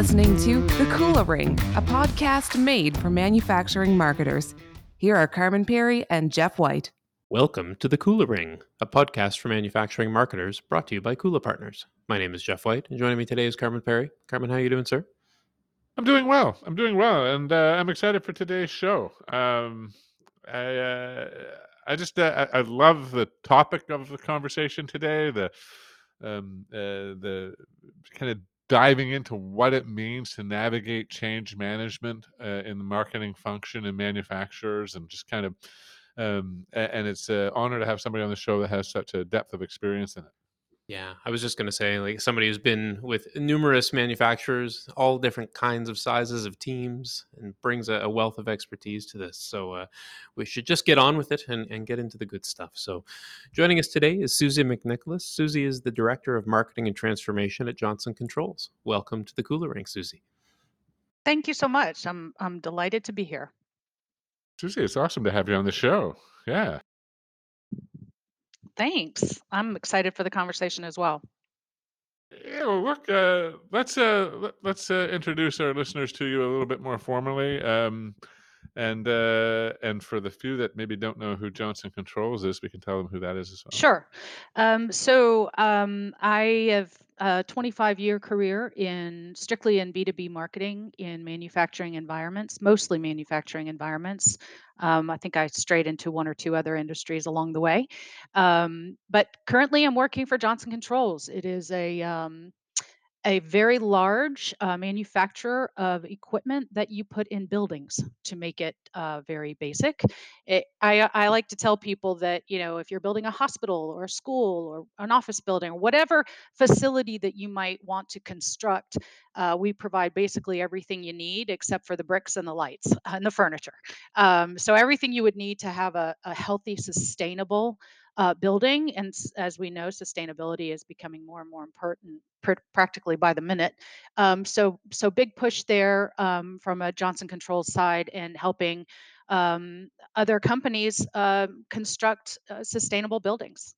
listening to The Kula Ring, a podcast made for manufacturing marketers. Here are Carmen Perry and Jeff White. Welcome to The Kula Ring, a podcast for manufacturing marketers brought to you by Kula Partners. My name is Jeff White, and joining me today is Carmen Perry. Carmen, how are you doing, sir? I'm doing well. I'm doing well, and uh, I'm excited for today's show. Um, I uh, I just uh, I, I love the topic of the conversation today. The um, uh, the kind of diving into what it means to navigate change management uh, in the marketing function in manufacturers, and just kind of um, and it's an honor to have somebody on the show that has such a depth of experience in it. Yeah, I was just going to say, like somebody who's been with numerous manufacturers, all different kinds of sizes of teams, and brings a, a wealth of expertise to this. So uh, we should just get on with it and, and get into the good stuff. So joining us today is Suzi McNicholas. Suzi is the Director of Marketing and Transformation at Johnson Controls. Welcome to the Kula Ring, Suzi. Thank you so much. I'm I'm delighted to be here. Suzi, it's awesome to have you on the show. Yeah. Thanks. I'm excited for the conversation as well. Yeah, well, look, uh, let's uh, let, let's uh, introduce our listeners to you a little bit more formally, um, and uh, and for the few that maybe don't know who Johnson Controls is, we can tell them who that is as well. Sure. Um, so um, I have a 25 year career in strictly in B2B marketing in manufacturing environments, mostly manufacturing environments. Um, I think I strayed into one or two other industries along the way. Um, but currently, I'm working for Johnson Controls. It is a um, a very large uh, manufacturer of equipment that you put in buildings to make it uh, very basic. It, I, I like to tell people that, you know, if you're building a hospital or a school or an office building or whatever facility that you might want to construct, uh, we provide basically everything you need except for the bricks and the lights and the furniture. Um, so everything you would need to have a, a healthy, sustainable uh, building. And as we know, sustainability is becoming more and more important, pr- practically by the minute. Um, so, so big push there um, from a Johnson Controls side and helping um, other companies uh, construct uh, sustainable buildings.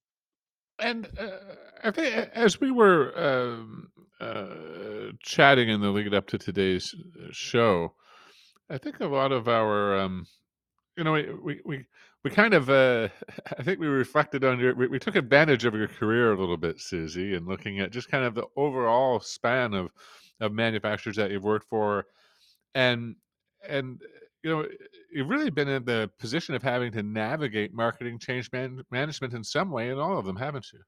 And uh, I think as we were um, uh, chatting in the lead up to today's uh, show, I think a lot of our, um, you know, we we we, we kind of, uh, I think we reflected on your, we, we took advantage of your career a little bit, Suzi, and looking at just kind of the overall span of of manufacturers that you've worked for, and and you know, you've really been in the position of having to navigate marketing change man- management in some way in all of them, haven't you?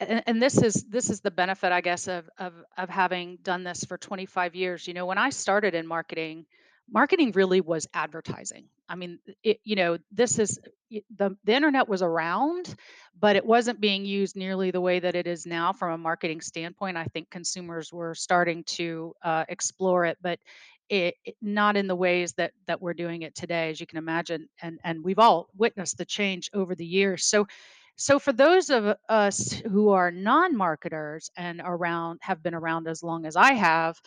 and, and this is this is the benefit i guess of, of of having done this for 25 years you know when i started in marketing marketing really was advertising. I mean it, you know this is the, the internet was around but it wasn't being used nearly the way that it is now from a marketing standpoint. I think consumers were starting to uh, explore it but it, it- not in the ways that that we're doing it today as you can imagine and and we've all witnessed the change over the years. So so for those of us who are non-marketers and around have been around as long as I have,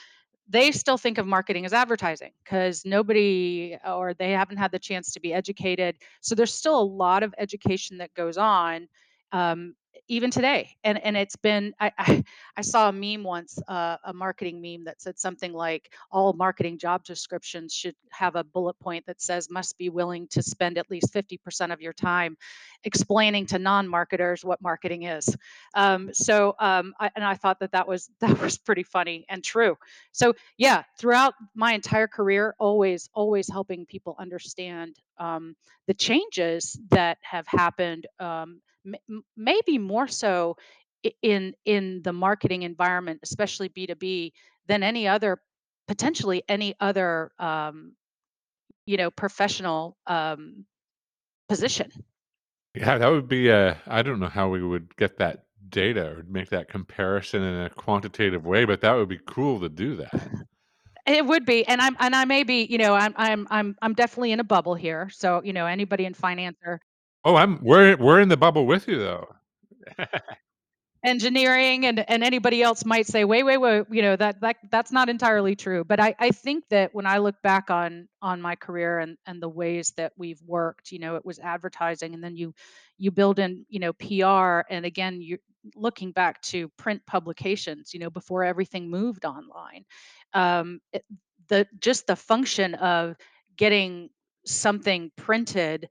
they still think of marketing as advertising because nobody or they haven't had the chance to be educated. So there's still a lot of education that goes on um, even today. And and it's been I I, I saw a meme once, uh, a marketing meme that said something like all marketing job descriptions should have a bullet point that says must be willing to spend at least 50% of your time explaining to non-marketers what marketing is. Um, so um, I, and I thought that that was that was pretty funny and true. So yeah, throughout my entire career, always always helping people understand um, the changes that have happened. Um, m- maybe more so in in the marketing environment, especially B two B, than any other potentially any other um, you know professional um, position. Yeah, that would be uh I don't know how we would get that data or make that comparison in a quantitative way, but that would be cool to do that. It would be, and I'm and I may be, you know, I'm I'm I'm I'm definitely in a bubble here. So, you know, anybody in finance or Oh, I'm we're we're in the bubble with you though. engineering and and anybody else might say wait wait wait you know that that that's not entirely true but i i think that when i look back on on my career and and the ways that we've worked you know it was advertising and then you you build in you know pr and again you're looking back to print publications you know before everything moved online um it, the just the function of getting something printed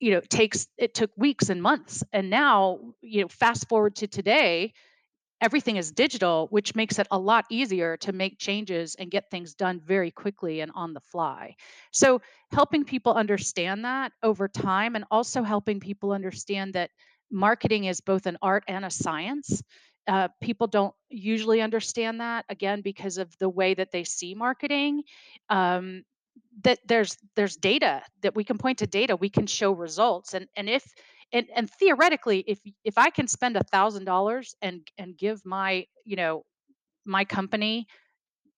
you know takes it took weeks and months and now you know fast forward to today everything is digital which makes it a lot easier to make changes and get things done very quickly and on the fly. So helping people understand that over time and also helping people understand that marketing is both an art and a science uh, people don't usually understand that again because of the way that they see marketing um, that there's there's data that we can point to data we can show results and and if and and theoretically if if i can spend a thousand dollars and and give my you know my company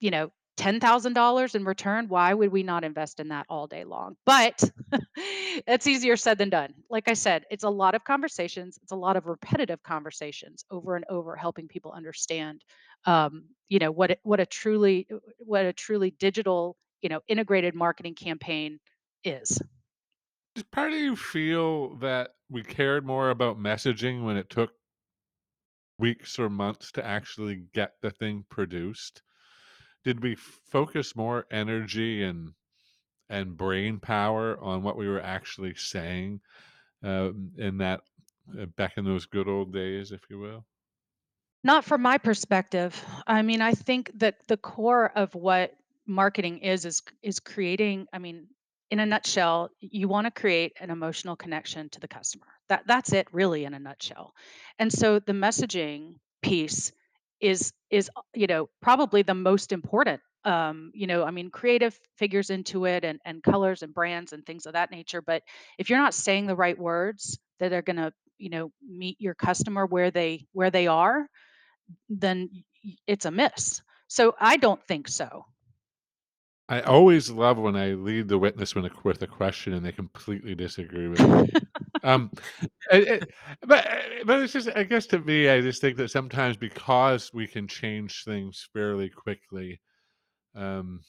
you know $10,000 in return, why would we not invest in that all day long? But it's easier said than done. Like I said, it's a lot of conversations, it's a lot of repetitive conversations over and over helping people understand um, you know what what a truly what a truly digital, you know, integrated marketing campaign is. Does part of you feel that we cared more about messaging when it took weeks or months to actually get the thing produced? Did we focus more energy and and brain power on what we were actually saying um, in that uh, back in those good old days, if you will? Not from my perspective. I mean, I think that the core of what marketing is is is creating, I mean, in a nutshell, you want to create an emotional connection to the customer. That that's it really in a nutshell. And so the messaging piece is is uh, you know, probably the most important. Um, you know, I mean, creative figures into it and and colors and brands and things of that nature, but if you're not saying the right words that are going to, you know, meet your customer where they where they are, then it's a miss. So I don't think so. I always love when I lead the witness with a, with a question and they completely disagree with me. Um, it, it, but uh, but it's just I guess to me, I just think that sometimes because we can change things fairly quickly, um,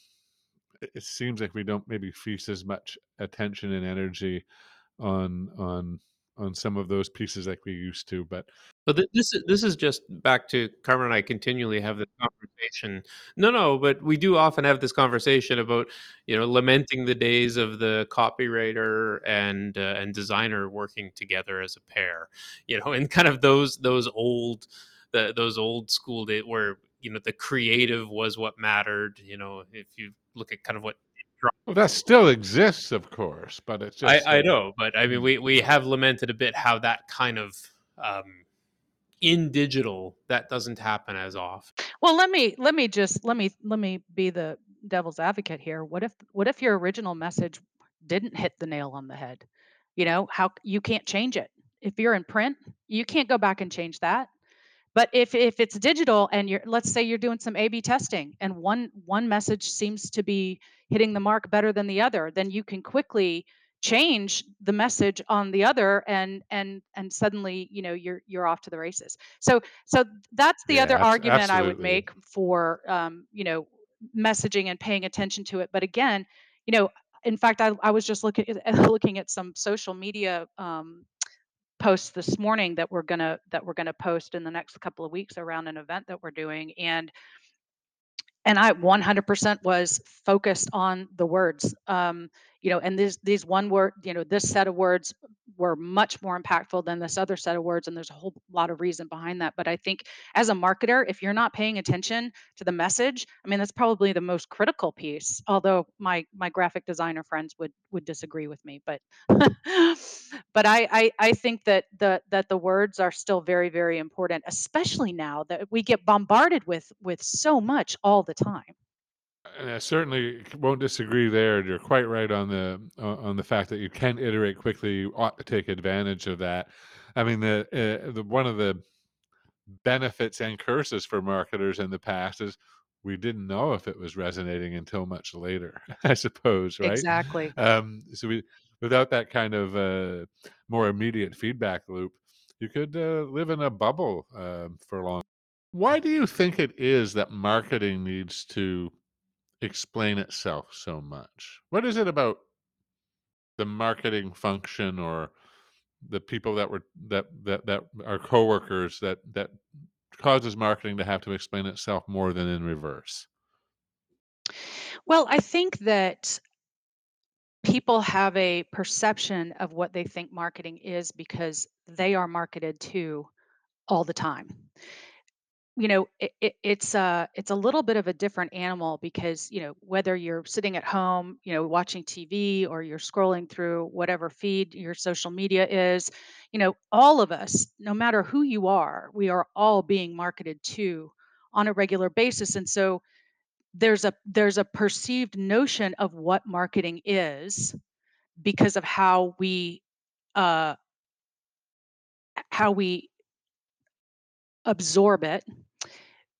it, it seems like we don't maybe feast as much attention and energy on on on some of those pieces like we used to. But But this is this is just back to Carmen and I continually have this conversation. No, no, but we do often have this conversation about you know lamenting the days of the copywriter and uh, and designer working together as a pair. You know, and kind of those those old the, those old school days where you know the creative was what mattered. You know, if you look at kind of what well, that still exists, of course. But it's I, just I uh, know, but I mean, mm, we we have lamented a bit how that kind of um, in digital that doesn't happen as often. Well, let me let me just let me let me be the devil's advocate here. What if what if your original message didn't hit the nail on the head? You know, how you can't change it. If you're in print, you can't go back and change that. But if if it's digital and you're let's say you're doing some A/B testing and one one message seems to be hitting the mark better than the other, then you can quickly change the message on the other and and and suddenly, you know, you're you're off to the races. So so that's the yeah, other argument I would make for um, you know, messaging and paying attention to it. But again, you know, in fact, I, I was just looking at looking at some social media um, posts this morning that we're gonna that we're gonna post in the next couple of weeks around an event that we're doing and and I 100% was focused on the words. Um, you know, and these these one word, you know, this set of words were much more impactful than this other set of words, and there's a whole lot of reason behind that. But I think as a marketer, if you're not paying attention to the message, I mean, that's probably the most critical piece. Although my my graphic designer friends would would disagree with me, but but I, I I think that the that the words are still very very important, especially now that we get bombarded with with so much all the time. And I certainly won't disagree there. You're quite right on the on the fact that you can iterate quickly. You ought to take advantage of that. I mean, the, uh, the one of the benefits and curses for marketers in the past is we didn't know if it was resonating until much later. I suppose, right? Exactly. Um, so we without that kind of uh, more immediate feedback loop, You could uh, live in a bubble uh, for long. Why do you think it is that marketing needs to explain itself so much? What is it about the marketing function or the people that were that that that are coworkers that that causes marketing to have to explain itself more than in reverse? Well, I think that people have a perception of what they think marketing is because they are marketed to all the time. You know, it, it, it's a it's a little bit of a different animal because you know whether you're sitting at home, you know, watching TV or you're scrolling through whatever feed your social media is, you know, all of us, no matter who you are, we are all being marketed to on a regular basis, and so there's a there's a perceived notion of what marketing is because of how we uh how we absorb it.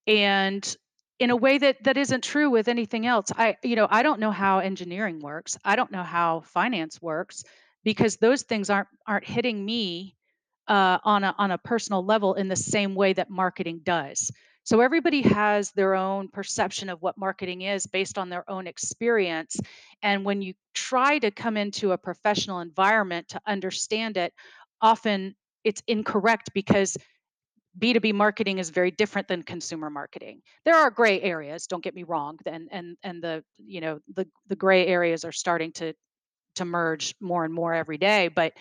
And in a way that that isn't true with anything else i you know i don't know how engineering works. I don't know how finance works because those things aren't aren't hitting me uh, on a on a personal level in the same way that marketing does. So everybody has their own perception of what marketing is based on their own experience. And when you try to come into a professional environment to understand it often it's incorrect because B2B marketing is very different than consumer marketing. There are gray areas, don't get me wrong, and and and the you know the the gray areas are starting to to merge more and more every day, but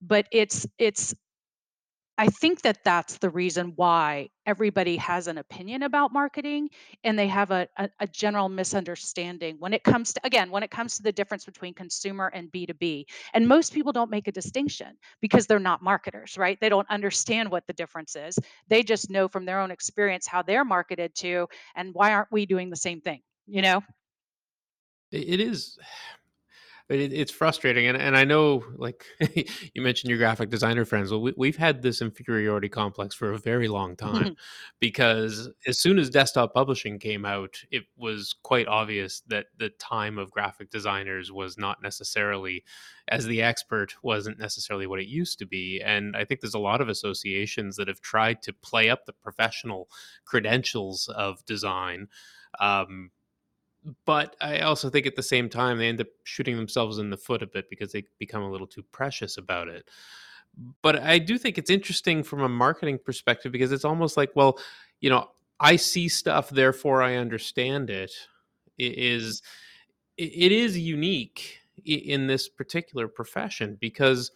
but it's it's I think that that's the reason why everybody has an opinion about marketing and they have a, a, a general misunderstanding when it comes to, again, when it comes to the difference between consumer and B2B. And most people don't make a distinction because they're not marketers, right? They don't understand what the difference is. They just know from their own experience how they're marketed to and why aren't we doing the same thing, you know? It it is it, it's frustrating, and and I know, like you mentioned, your graphic designer friends. Well, we, we've had this inferiority complex for a very long time, because as soon as desktop publishing came out, it was quite obvious that the time of graphic designers was not necessarily, as the expert, wasn't necessarily what it used to be. And I think there's a lot of associations that have tried to play up the professional credentials of design. Um, but I also think at the same time they end up shooting themselves in the foot a bit because they become a little too precious about it. But I do think it's interesting from a marketing perspective because it's almost like, well, you know, I see stuff, therefore I understand it. It is it is unique in this particular profession because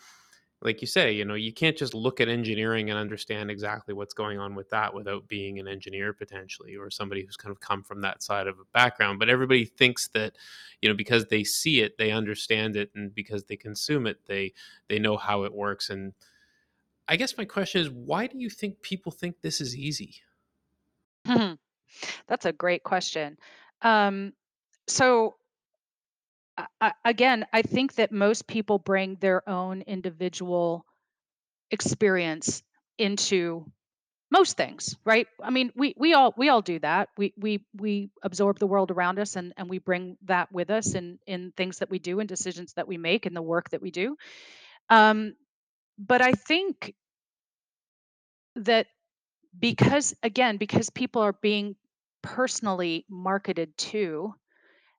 like you say, you know, you can't just look at engineering and understand exactly what's going on with that without being an engineer potentially or somebody who's kind of come from that side of a background. But everybody thinks that, you know, because they see it, they understand it, and because they consume it, they they know how it works. And I guess my question is, why do you think people think this is easy? That's a great question. Um, so I, again, I think that most people bring their own individual experience into most things, right? I mean, we we all we all do that. We we we absorb the world around us and and we bring that with us in in things that we do and decisions that we make and the work that we do. Um, but I think that because again, because people are being personally marketed to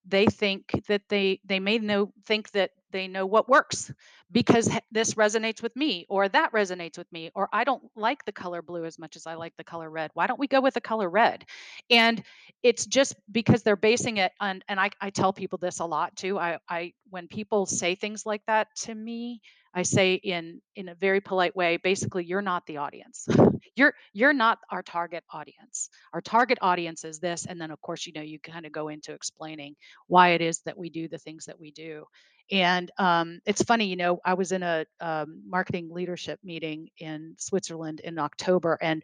they think that they they may know think that they know what works because this resonates with me or that resonates with me or I don't like the color blue as much as I like the color red. Why don't we go with the color red? And it's just because they're basing it on and I, I tell people this a lot too. I, I when people say things like that to me, I say in in a very polite way, basically you're not the audience. you're you're not our target audience. Our target audience is this and then of course you know you kind of go into explaining why it is that we do the things that we do. And um, it's funny, you know, I was in a um, marketing leadership meeting in Switzerland in October, and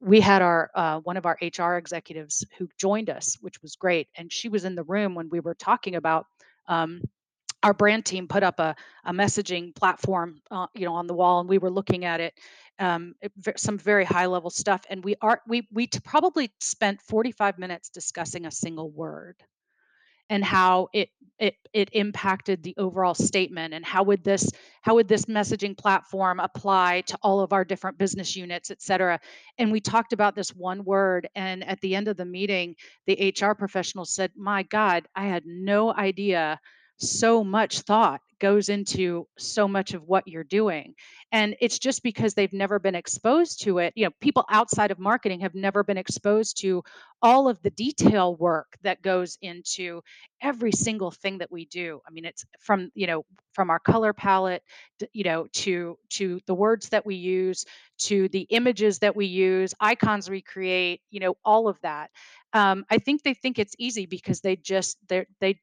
we had our uh, one of our HR executives who joined us, which was great. And she was in the room when we were talking about. Um, our brand team put up a, a messaging platform, uh, you know, on the wall, and we were looking at it, um, some very high level stuff. And we are we we t- probably spent 45 minutes discussing a single word and how it it it impacted the overall statement and how would this how would this messaging platform apply to all of our different business units et cetera and we talked about this one word and at the end of the meeting the hr professional said my god i had no idea so much thought goes into so much of what you're doing and it's just because they've never been exposed to it you know people outside of marketing have never been exposed to all of the detail work that goes into every single thing that we do. I mean it's from you know from our color palette you know to to the words that we use to the images that we use icons we create you know all of that. Um, i think they think it's easy because they just they they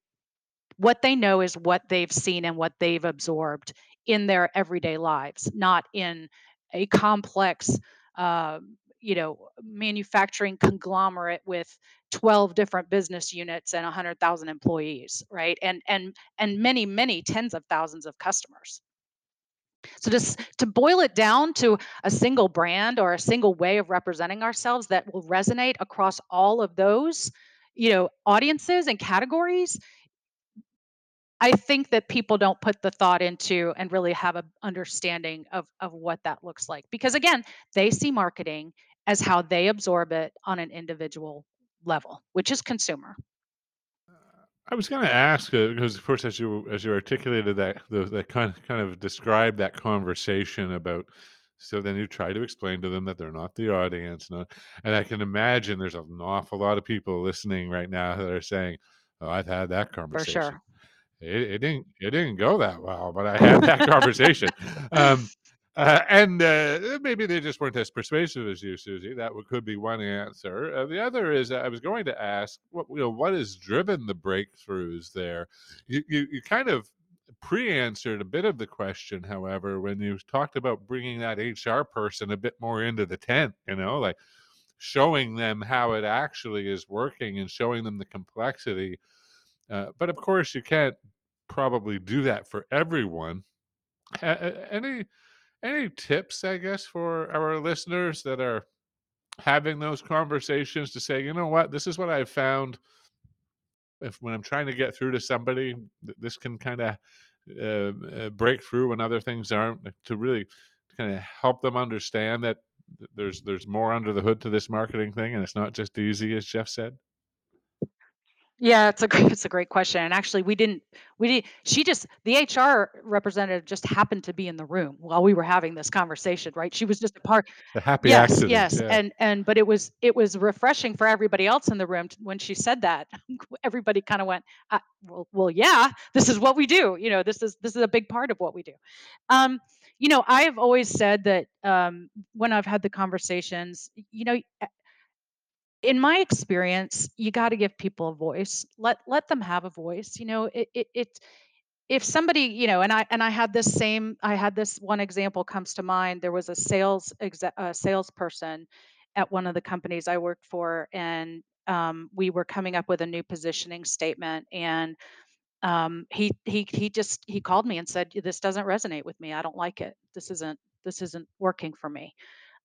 what they know is what they've seen and what they've absorbed in their everyday lives, not in a complex, uh, you know, manufacturing conglomerate with 12 different business units and 100,000 employees, right? And and and many many tens of thousands of customers. So just to boil it down to a single brand or a single way of representing ourselves that will resonate across all of those, you know, audiences and categories I think that people don't put the thought into and really have a understanding of of what that looks like. Because again, they see marketing as how they absorb it on an individual level, which is consumer. I was going to ask uh, because, of course, as you as you articulated that the, that kind kind of described that conversation about. So then you try to explain to them that they're not the audience, no, and I can imagine there's an awful lot of people listening right now that are saying, "Oh, I've had that conversation." For sure. It, it didn't it didn't go that well, but I had that conversation. Um, uh, and uh, maybe they just weren't as persuasive as you, Suzi. That would, could be one answer. Uh, the other is I was going to ask, what you know, what has driven the breakthroughs there? You you, you kind of pre-answered a bit of the question, however, when you talked about bringing that HR person a bit more into the tent. You know, like showing them how it actually is working and showing them the complexity. Uh, but of course, you can't probably do that for everyone. Any any tips, I guess, for our listeners that are having those conversations to say, you know what, this is what I've found. If when I'm trying to get through to somebody, this can kind of uh, uh, break through when other things aren't. To really kind of help them understand that there's there's more under the hood to this marketing thing, and it's not just easy, as Jeff said. Yeah, it's a great it's a great question. And actually we didn't we didn't, she just the HR representative just happened to be in the room while we were having this conversation, right? She was just a part The happy Yes, accident, yes. yeah. And and but it was it was refreshing for everybody else in the room t- when she said that. Everybody kind of went, uh, well, well, yeah, this is what we do. You know, this is this is a big part of what we do. Um, you know, I have always said that um, when I've had the conversations, you know, in my experience, you got to give people a voice. Let let them have a voice. You know, it it, it if somebody you know and i and i had this same i had this one example comes to mind there was a sales exe- a salesperson at one of the companies i worked for and um, we were coming up with a new positioning statement and um, he he he just he called me and said this doesn't resonate with me i don't like it this isn't this isn't working for me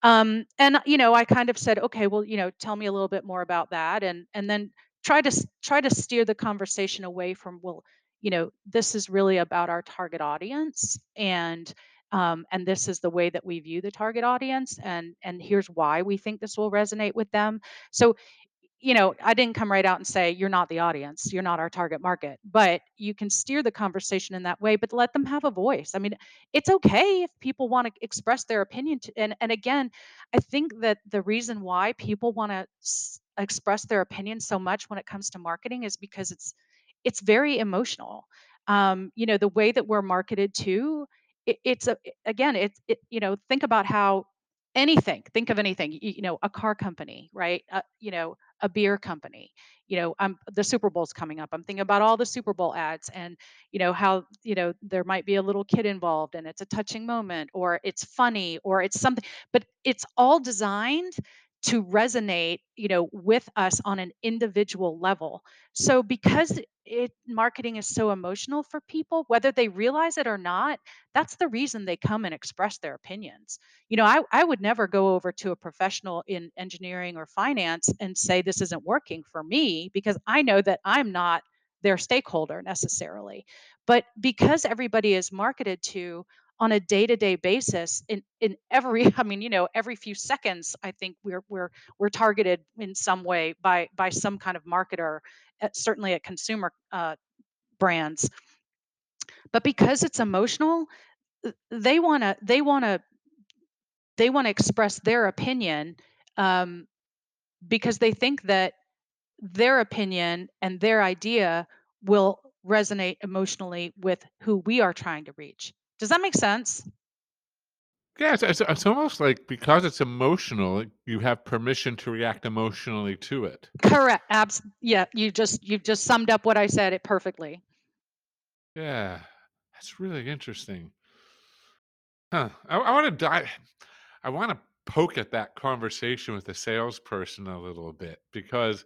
um, and you know, I kind of said, okay, well, you know, tell me a little bit more about that, and and then try to try to steer the conversation away from, well, you know, this is really about our target audience, and um, and this is the way that we view the target audience, and and here's why we think this will resonate with them. So you know, I didn't come right out and say, you're not the audience, you're not our target market, but you can steer the conversation in that way, but let them have a voice. I mean, it's okay if people want to express their opinion. To, and, and again, I think that the reason why people want to s- express their opinion so much when it comes to marketing is because it's, it's very emotional. Um, you know, the way that we're marketed to, it, it's a, again, it's, it, you know, think about how anything think of anything you, you know a car company right uh, you know a beer company you know i'm the super bowl's coming up i'm thinking about all the super bowl ads and you know how you know there might be a little kid involved and it's a touching moment or it's funny or it's something but it's all designed to resonate you know with us on an individual level so because it marketing is so emotional for people whether they realize it or not that's the reason they come and express their opinions you know I, I would never go over to a professional in engineering or finance and say this isn't working for me because i know that i'm not their stakeholder necessarily. But because everybody is marketed to on a day-to-day basis in in every I mean, you know, every few seconds, I think we're we're we're targeted in some way by by some kind of marketer, at, certainly at consumer uh, brands. But because it's emotional, they want to they want to they want to express their opinion um, because they think that their opinion and their idea will resonate emotionally with who we are trying to reach. Does that make sense? Yeah, it's, it's, it's almost like because it's emotional, you have permission to react emotionally to it. Correct. Abs- yeah, you just you've just summed up what I said it perfectly. Yeah, that's really interesting. Huh. I, I want to dive. I want to poke at that conversation with the salesperson a little bit because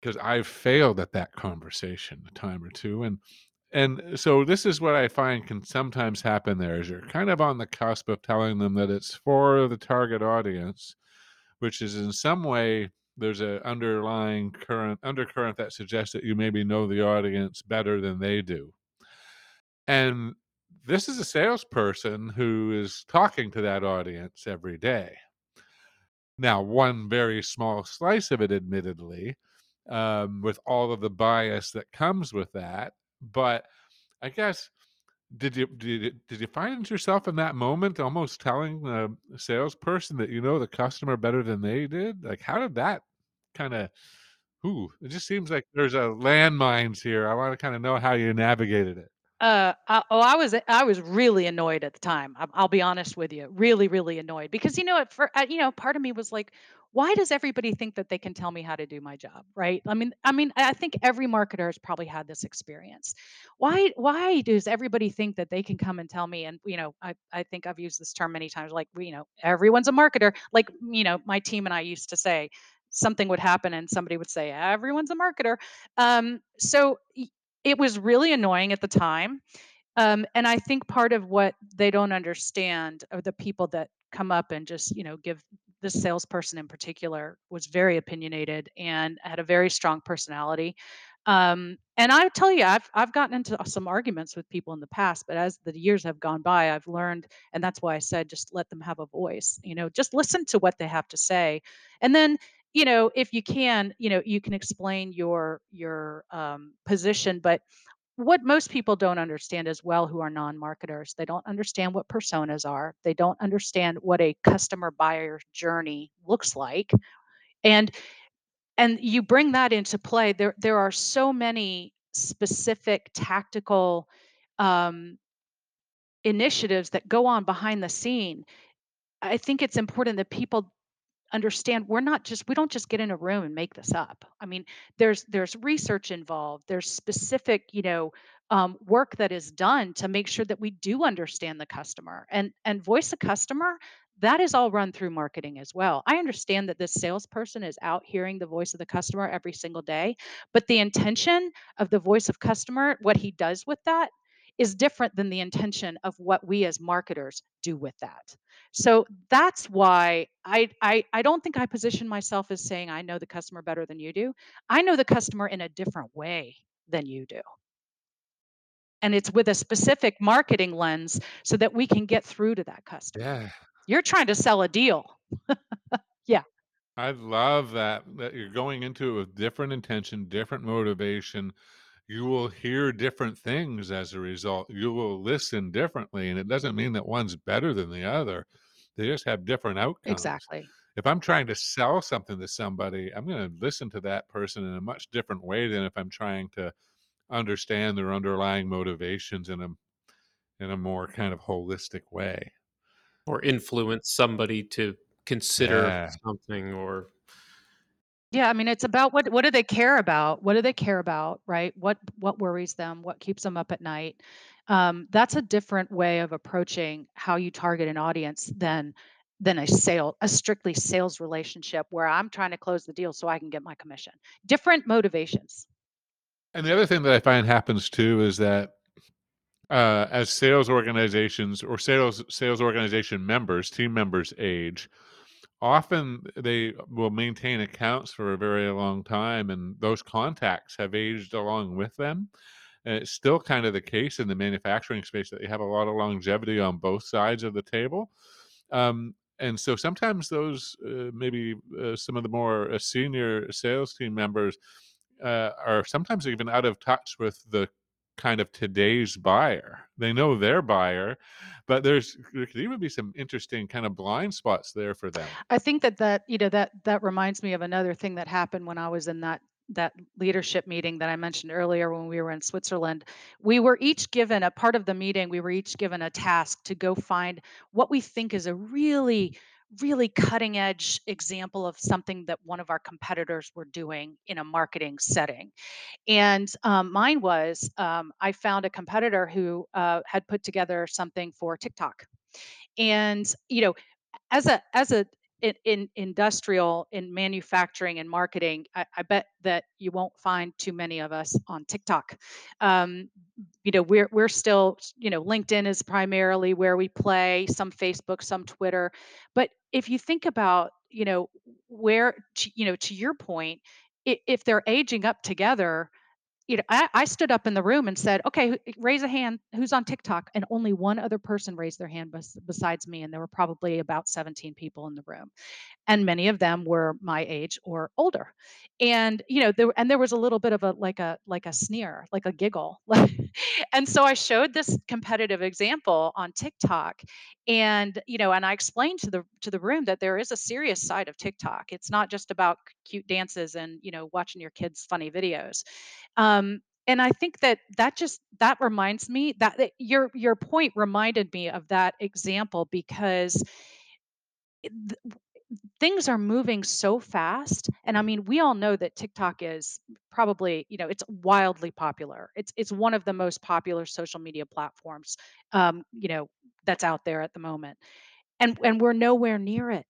because I've failed at that conversation a time or two, and and so this is what I find can sometimes happen. There is you're kind of on the cusp of telling them that it's for the target audience, which is in some way there's an underlying current undercurrent that suggests that you maybe know the audience better than they do. And this is a salesperson who is talking to that audience every day. Now, one very small slice of it, admittedly, um, with all of the bias that comes with that. But I guess did you did you, did you find yourself in that moment almost telling the salesperson that you know the customer better than they did? Like, how did that kind of? Ooh, it just seems like there's a landmines here. I want to kind of know how you navigated it. Uh, I, oh, I was I was really annoyed at the time. I, I'll be honest with you, really, really annoyed because you know, at for uh, you know, part of me was like, why does everybody think that they can tell me how to do my job, right? I mean, I mean, I think every marketer has probably had this experience. Why why does everybody think that they can come and tell me? And you know, I I think I've used this term many times, like you know, everyone's a marketer. Like you know, my team and I used to say something would happen and somebody would say everyone's a marketer um, so it was really annoying at the time. Um, and I think part of what they don't understand are the people that come up and just, you know, give this salesperson in particular was very opinionated and had a very strong personality. Um, and I tell you, I've I've gotten into some arguments with people in the past, but as the years have gone by, I've learned, and that's why I said just let them have a voice. You know, just listen to what they have to say, and then you know if you can you know you can explain your your um, position but what most people don't understand as well who are non-marketers they don't understand what personas are they don't understand what a customer buyer journey looks like and and you bring that into play there there are so many specific tactical um, initiatives that go on behind the scene. I think it's important that people understand we're not just we don't just get in a room and make this up. I mean there's there's research involved there's specific you know um, work that is done to make sure that we do understand the customer and and voice a customer that is all run through marketing as well. I understand that this salesperson is out hearing the voice of the customer every single day but the intention of the voice of customer what he does with that is different than the intention of what we as marketers do with that. So that's why I, I I don't think I position myself as saying I know the customer better than you do. I know the customer in a different way than you do. And it's with a specific marketing lens so that we can get through to that customer. Yeah. You're trying to sell a deal. yeah. I love that that you're going into it with different intention, different motivation. You will hear different things as a result. You will listen differently, and it doesn't mean that one's better than the other. They just have different outcomes. Exactly. If I'm trying to sell something to somebody, I'm going to listen to that person in a much different way than if I'm trying to understand their underlying motivations in a in a more kind of holistic way. Or influence somebody to consider Yeah. something or Yeah, I mean, it's about what what do they care about? What do they care about, right? What what worries them? What keeps them up at night? Um, that's a different way of approaching how you target an audience than than a sale, a strictly sales relationship where I'm trying to close the deal so I can get my commission. Different motivations. And the other thing that I find happens too is that uh, as sales organizations or sales sales organization members, team members age, often they will maintain accounts for a very long time, and those contacts have aged along with them. And it's still kind of the case in the manufacturing space that you have a lot of longevity on both sides of the table. Um, and so sometimes those uh, maybe uh, some of the more uh, senior sales team members uh, are sometimes even out of touch with the kind of today's buyer. They know their buyer, but there's there could even be some interesting kind of blind spots there for them. I think that that you know that that reminds me of another thing that happened when I was in that that leadership meeting that I mentioned earlier when we were in Switzerland. We were each given a part of the meeting, we were each given a task to go find what we think is a really really cutting edge example of something that one of our competitors were doing in a marketing setting. And um, mine was um, I found a competitor who uh, had put together something for TikTok. And you know, as a as a in, in industrial in manufacturing and marketing I, I bet that you won't find too many of us on tiktok. Um, you know we're we're still you know linkedin is primarily where we play some facebook some twitter. But if you think about you know where to, you know to your point if they're aging up together you know, I, I stood up in the room and said, "Okay, raise a hand. Who's on TikTok?" And only one other person raised their hand bes- besides me, and there were probably about 17 people in the room and many of them were my age or older. And you know there and there was a little bit of a like a like a sneer like a giggle. And so i showed this competitive example on tiktok and you know and i explained to the to the room that there is a serious side of tiktok. It's not just about cute dances and you know watching your kids funny videos. Um and i think that that just that reminds me that that your your point reminded me of that example because things are moving so fast and i mean we all know that tiktok is probably you know it's wildly popular. It's it's one of the most popular social media platforms um you know that's out there at the moment and and we're nowhere near it.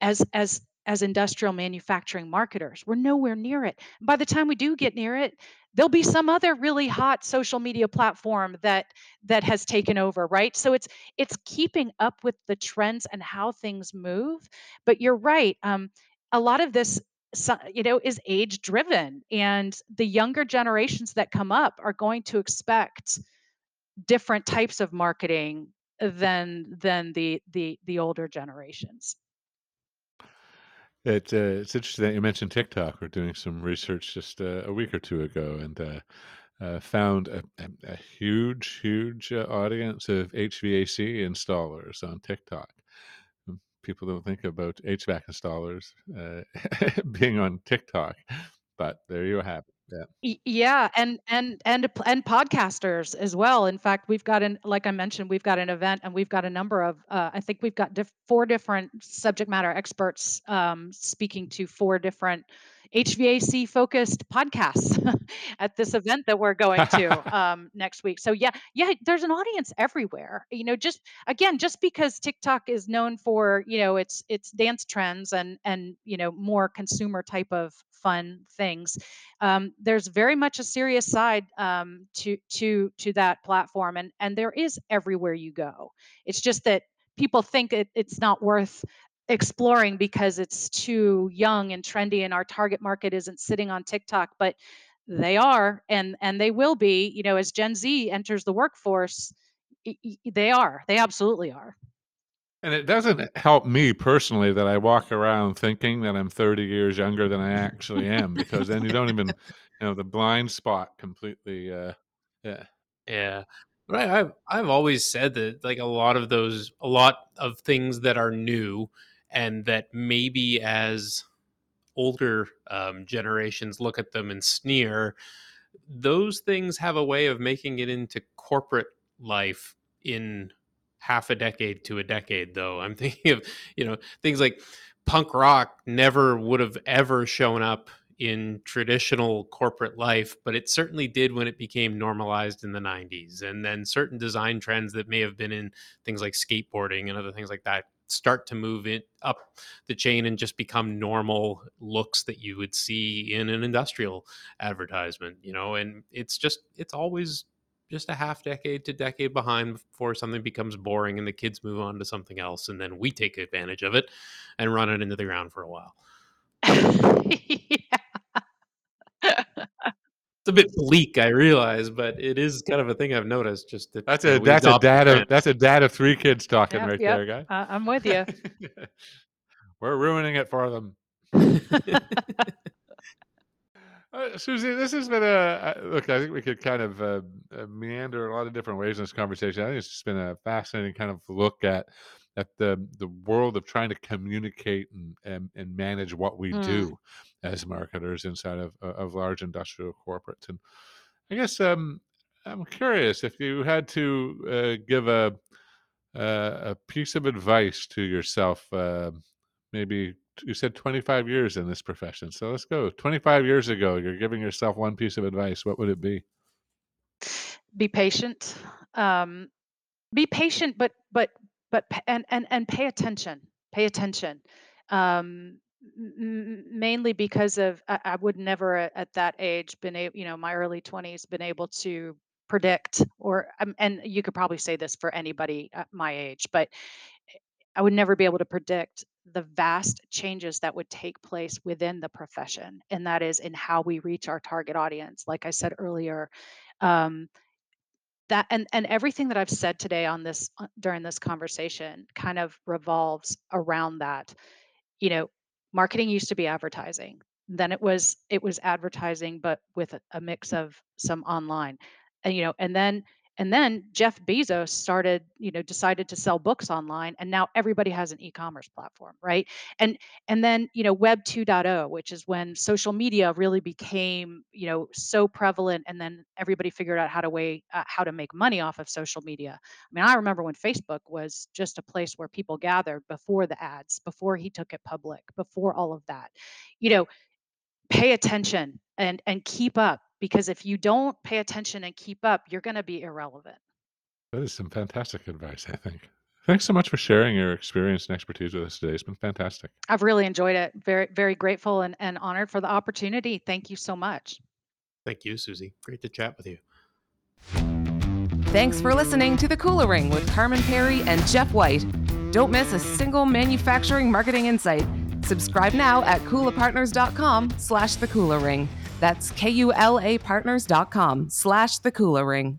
As as as industrial manufacturing marketers. We're nowhere near it. By the time we do get near it, there'll be some other really hot social media platform that that has taken over, right? So it's it's keeping up with the trends and how things move. But you're right. Um, a lot of this you know is age driven and the younger generations that come up are going to expect different types of marketing than than the the the older generations It, uh, it's interesting that you mentioned TikTok. We're doing some research just uh, a week or two ago, and uh, uh, found a, a, a huge, huge uh, audience of HVAC installers on TikTok. Um, People don't think about HVAC installers uh, being on TikTok, but there you have it. Yeah. Yeah, and and and and podcasters as well. In fact, we've got an like I mentioned, we've got an event, and we've got a number of. Uh, I think we've got diff- four different subject matter experts um, speaking to four different HVAC focused podcasts at this event that we're going to um, next week. So yeah, yeah, there's an audience everywhere. You know, just again, just because TikTok is known for you know its its dance trends and and you know more consumer type of fun things um, there's very much a serious side um, to to to that platform and and there is everywhere you go it's just that people think it, it's not worth exploring because it's too young and trendy and our target market isn't sitting on tiktok but they are and and they will be you know as gen z enters the workforce y- y- they are they absolutely are And it doesn't help me personally that I walk around thinking that I'm 30 years younger than I actually am, because then you don't even, you know, the blind spot completely. Uh, yeah. Yeah. But I, I've I've always said that like a lot of those a lot of things that are new and that maybe as older um, generations look at them and sneer, those things have a way of making it into corporate life in half a decade to a decade though. I'm thinking of, you know, things like punk rock never would have ever shown up in traditional corporate life, but it certainly did when it became normalized in the 90s. And then certain design trends that may have been in things like skateboarding and other things like that start to move it up the chain and just become normal looks that you would see in an industrial advertisement, you know, and it's just it's always just a half decade to decade behind before something becomes boring and the kids move on to something else and then we take advantage of it and run it into the ground for a while. It's a bit bleak, I realize, but it is kind of a thing I've noticed. Just that That's a that's a dad of that's a dad of three kids talking Yep, right yep. there, guy. Uh, I'm with you. We're ruining it for them. Uh, Suzi, this has been a uh, look. I think we could kind of uh, uh, meander a lot of different ways in this conversation. I think it's just been a fascinating kind of look at at the the world of trying to communicate and and, and manage what we Mm. do as marketers inside of uh, of large industrial corporates. And I guess um, I'm curious if you had to uh, give a uh, a piece of advice to yourself. Uh, maybe you said 25 years in this profession. So let's go. 25 years ago, you're giving yourself one piece of advice. What would it be? be patient um be patient but but but and and and pay attention pay attention um mainly because of I, I would never at, at that age been able you know my early 20s been able to predict or um, and you could probably say this for anybody at my age but I would never be able to predict the vast changes that would take place within the profession and that is in how we reach our target audience like I said earlier um, that and and everything that I've said today on this uh, during this conversation kind of revolves around that. You know, marketing used to be advertising. Then it was it was advertising but with a, a mix of some online. And you know, and then and then Jeff Bezos started, you know, decided to sell books online and now everybody has an e-commerce platform, right? And and then, you know, web 2.0, which is when social media really became, you know, so prevalent and then everybody figured out how to way uh, how to make money off of social media. I mean, I remember when Facebook was just a place where people gathered before the ads, before he took it public, before all of that. You know, pay attention and and keep up because if you don't pay attention and keep up, you're going to be irrelevant. That is some fantastic advice, I think. Thanks so much for sharing your experience and expertise with us today. It's been fantastic. I've really enjoyed it. Very very grateful and, and honored for the opportunity. Thank you so much. Thank you, Suzi. Great to chat with you. Thanks for listening to The Kula Ring with Carman Pirie and Jeff White. Don't miss a single manufacturing marketing insight. Subscribe now at kulapartners.com slash the kula ring. That's K-U-L-A partners.com slash the kula ring.